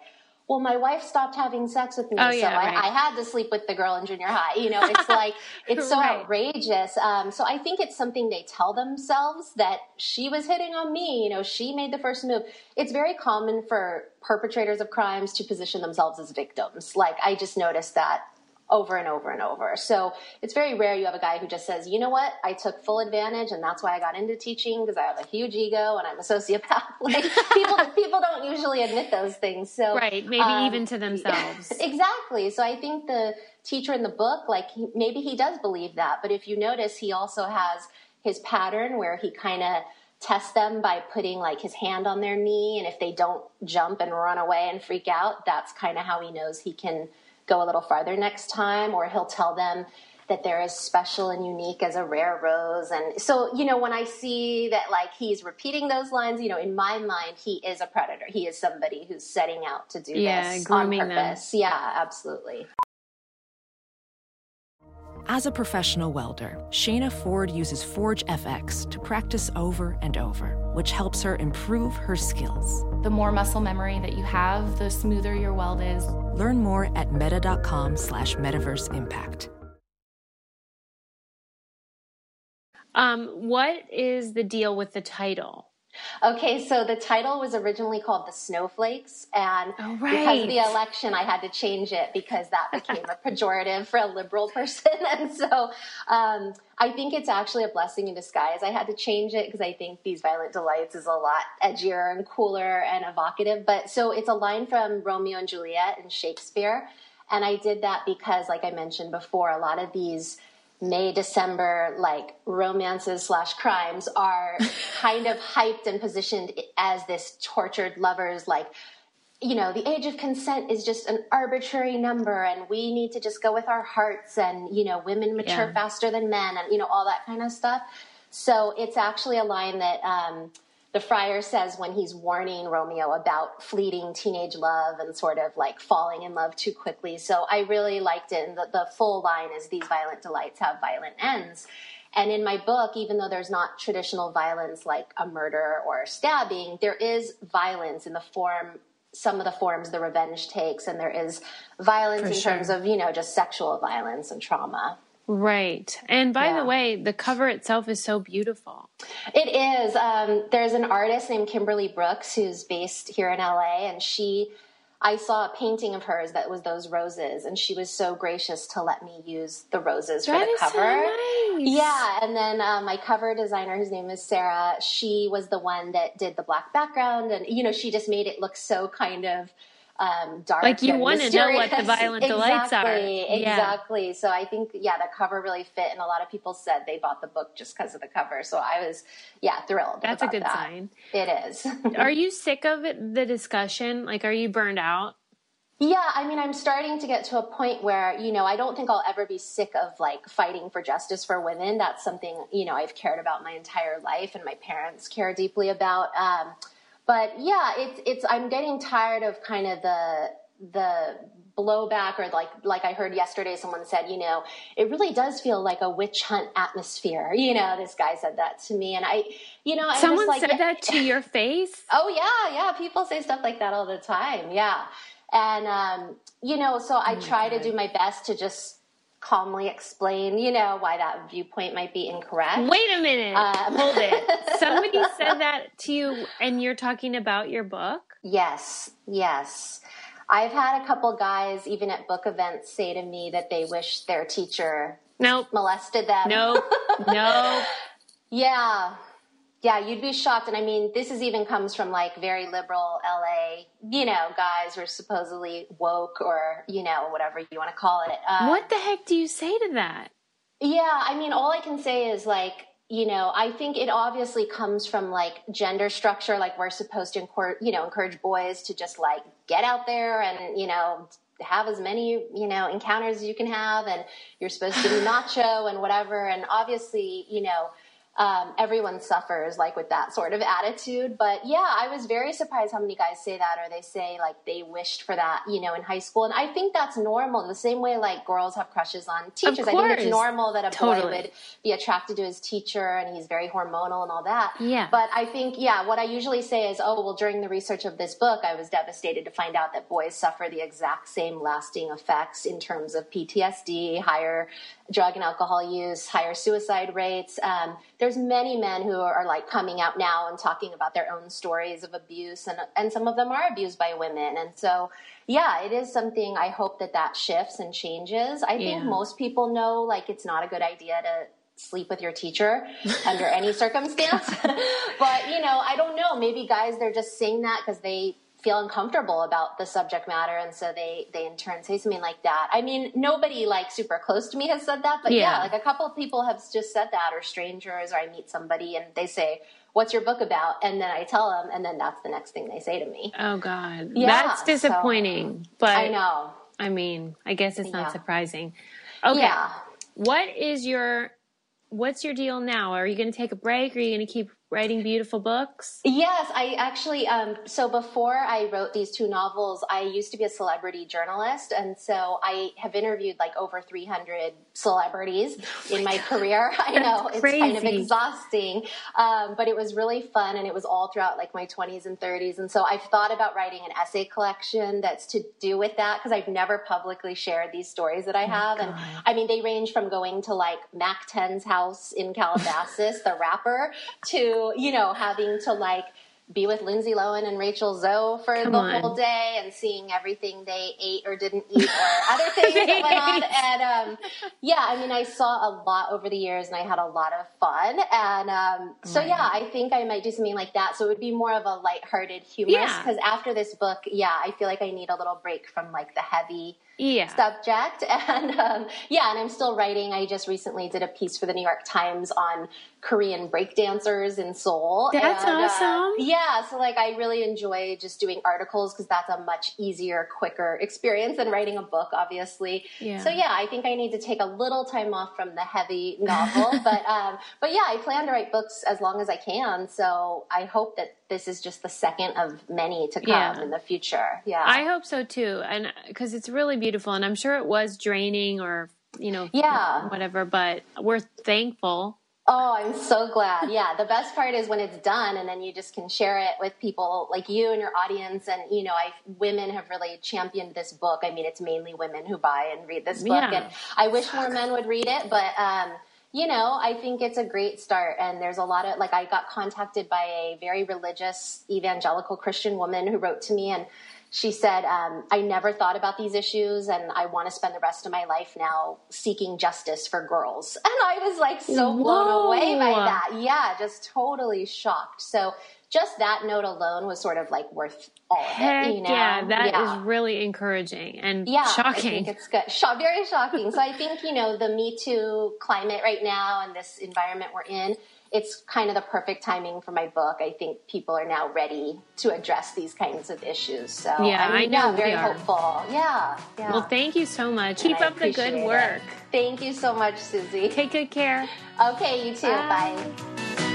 well, my wife stopped having sex with me, Oh, so yeah, I. I had to sleep with the girl in junior high. You know, it's like, *laughs* it's so Right. outrageous. Um, so I think it's something they tell themselves that she was hitting on me. You know, she made the first move. It's very common for perpetrators of crimes to position themselves as victims. Like I just noticed that over and over and over. So it's very rare you have a guy who just says, you know what, I took full advantage and that's why I got into teaching because I have a huge ego and I'm a sociopath. *laughs* Like people, people don't usually admit those things. So right, maybe um, even to *laughs* themselves. exactly. So I think the teacher in the book, like he, maybe he does believe that, but if you notice, he also has his pattern where he kind of test them by putting like his hand on their knee and if they don't jump and run away and freak out that's kind of how he knows he can go a little farther next time, or he'll tell them that they're as special and unique as a rare rose. And so, you know, when I see that like he's repeating those lines, you know, in my mind, he is a predator. He is somebody who's setting out to do yeah, this grooming on purpose. Them. Yeah, absolutely. As a professional welder, Shayna Ford uses Forge FX to practice over and over, which helps her improve her skills. The more muscle memory that you have, the smoother your weld is. Learn more at meta.com slash metaverse impact. Um, what is the deal with the title? Okay, so the title was originally called The Snowflakes, and oh, right. because of the election, I had to change it because that *laughs* became a pejorative for a liberal *laughs* person. And so um, I think it's actually a blessing in disguise. I had to change it because I think These Violent Delights is a lot edgier and cooler and evocative. But so it's a line from Romeo and Juliet and Shakespeare. And I did that because, like I mentioned before, a lot of these May, December, like romances slash crimes are *laughs* kind of hyped and positioned as this tortured lovers, like, you know, the age of consent is just an arbitrary number and we need to just go with our hearts and, you know, women mature yeah. faster than men and, you know, all that kind of stuff. So it's actually a line that, um, the friar says when he's warning Romeo about fleeting teenage love and sort of like falling in love too quickly. So I really liked it. And the, the full line is these violent delights have violent ends. And in my book, even though there's not traditional violence like a murder or stabbing, there is violence in the form, some of the forms the revenge takes, and there is violence For in sure. terms of, you know, just sexual violence and trauma. Right. And by yeah. the way, the cover itself is so beautiful. It is. Um, there's an artist named Kimberly Brooks who's based here in LA, and she, I saw a painting of hers that was those roses, and she was so gracious to let me use the roses that for the cover. So nice. Yeah. And then um, my cover designer, whose name is Sarah, she was the one that did the black background, and, you know, she just made it look so kind of um, dark. Like you want to know what the *laughs* violent exactly, delights are. Exactly. Yeah. So I think, yeah, the cover really fit. And a lot of people said they bought the book just because of the cover. So I was, yeah, thrilled. That's a good that. sign. It is. *laughs* are you sick of it, the discussion? Like, are you burned out? Yeah, I mean, I'm starting to get to a point where, you know, I don't think I'll ever be sick of like fighting for justice for women. That's something, you know, I've cared about my entire life and my parents care deeply about. Um, but yeah, it's it's I'm getting tired of kind of the the blowback or like like I heard yesterday someone said, you know, it really does feel like a witch hunt atmosphere. You know, this guy said that to me and I you know, someone like, said that to your face? *laughs* Oh yeah, yeah, people say stuff like that all the time. Yeah. And um, you know, so I oh try God. to do my best to just calmly explain, you know, why that viewpoint might be incorrect. Wait a minute. Um, *laughs* Hold it. *laughs* Somebody said that to you and you're talking about your book? Yes. Yes. I've had a couple guys, even at book events, say to me that they wish their teacher nope. molested them. No, *laughs* no. yeah, yeah, you'd be shocked. And I mean, this is even comes from like very liberal LA, you know, guys who are supposedly woke or, you know, whatever you want to call it. Um, what the heck do you say to that? Yeah, I mean, all I can say is like, you know, I think it obviously comes from like gender structure. Like we're supposed to encourage, you know, encourage boys to just like get out there and, you know, have as many, you know, encounters as you can have. And you're supposed to be *sighs* macho and whatever. And obviously, you know, um, everyone suffers like with that sort of attitude. But yeah, I was very surprised how many guys say that or they say like they wished for that, you know, in high school. And I think that's normal. The same way like girls have crushes on teachers. I think it's normal that a totally. boy would be attracted to his teacher and he's very hormonal and all that. Yeah. But I think, yeah, what I usually say is, oh, well, during the research of this book, I was devastated to find out that boys suffer the exact same lasting effects in terms of PTSD, higher drug and alcohol use, higher suicide rates. Um, there's many men who are like coming out now and talking about their own stories of abuse and and some of them are abused by women and so yeah it is something i hope that that shifts and changes i think Yeah. most people know like it's not a good idea to sleep with your teacher under any *laughs* circumstance *laughs* but you know i don't know maybe guys they're just saying that because they feel uncomfortable about the subject matter and so they they in turn say something like that i mean nobody like super close to me has said that but yeah, Yeah. like a couple of people have just said that or strangers or i meet somebody and they say what's your book about and then i tell them and then that's the next thing they say to me Oh God, Yeah, that's so- disappointing. but i know I mean, I guess it's not Yeah. surprising. Okay, yeah what is your what's your deal now? Are you going to take a break? or Are you going to keep writing beautiful books? Yes, I actually. Um, so before I wrote these two novels, I used to be a celebrity journalist, and so I have interviewed like over 300 celebrities *laughs* in my career. *laughs* I know it's kind of exhausting, um, but it was really fun, and it was all throughout like my 20s and 30s. And so I've thought about writing an essay collection that's to do with that because I've never publicly shared these stories that I have, and I mean they range from going to like Mack 10's house in Calabasas, the rapper, to you know having to like be with Lindsay Lohan and Rachel Zoe for Come the on. whole day and seeing everything they ate or didn't eat or other things that went on. *laughs* And um, yeah, I mean, I saw a lot over the years and I had a lot of fun. And um, so yeah, I think I might do something like that. So it would be more of a lighthearted, humorous. Yeah. Because after this book, yeah, I feel like I need a little break from like the heavy Yeah. subject. *laughs* And um, yeah, and I'm still writing. I just recently did a piece for the New York Times on Korean breakdancers in Seoul. That's And, uh, awesome. yeah, so like I really enjoy just doing articles because that's a much easier, quicker experience than writing a book, obviously. Yeah. So yeah, I think I need to take a little time off from the heavy novel, *laughs* but um, but yeah, I plan to write books as long as I can. So I hope that this is just the second of many to come Yeah. in the future. Yeah. I hope so too, and because it's really beautiful, and I'm sure it was draining or you know, Yeah. whatever. But we're thankful. Oh, I'm so glad. Yeah, the best part is when it's done and then you just can share it with people like you and your audience. And, you know, I, women have really championed this book. I mean, it's mainly women who buy and read this book. Yeah. And I wish more men would read it, but, um, you know, I think it's a great start. And there's a lot of, like, I got contacted by a very religious evangelical Christian woman who wrote to me and she said, um, I never thought about these issues and I want to spend the rest of my life now seeking justice for girls. *laughs* And I was like so blown Whoa. away by that. Yeah, just totally shocked. So just that note alone was sort of like worth all of Heck it, you know? yeah, that is Yeah. really encouraging and Yeah, shocking. I think it's good. Sho- very shocking. so I think you know the Me Too climate right now and this environment we're in. It's kind of the perfect timing for my book. I think people are now ready to address these kinds of issues. So Yeah, I'm, I know yeah, very are. hopeful. Yeah, yeah. Well, thank you so much. Keep I up the good appreciate it. work. Thank you so much, Susie. Take good care. Okay, you too. Bye.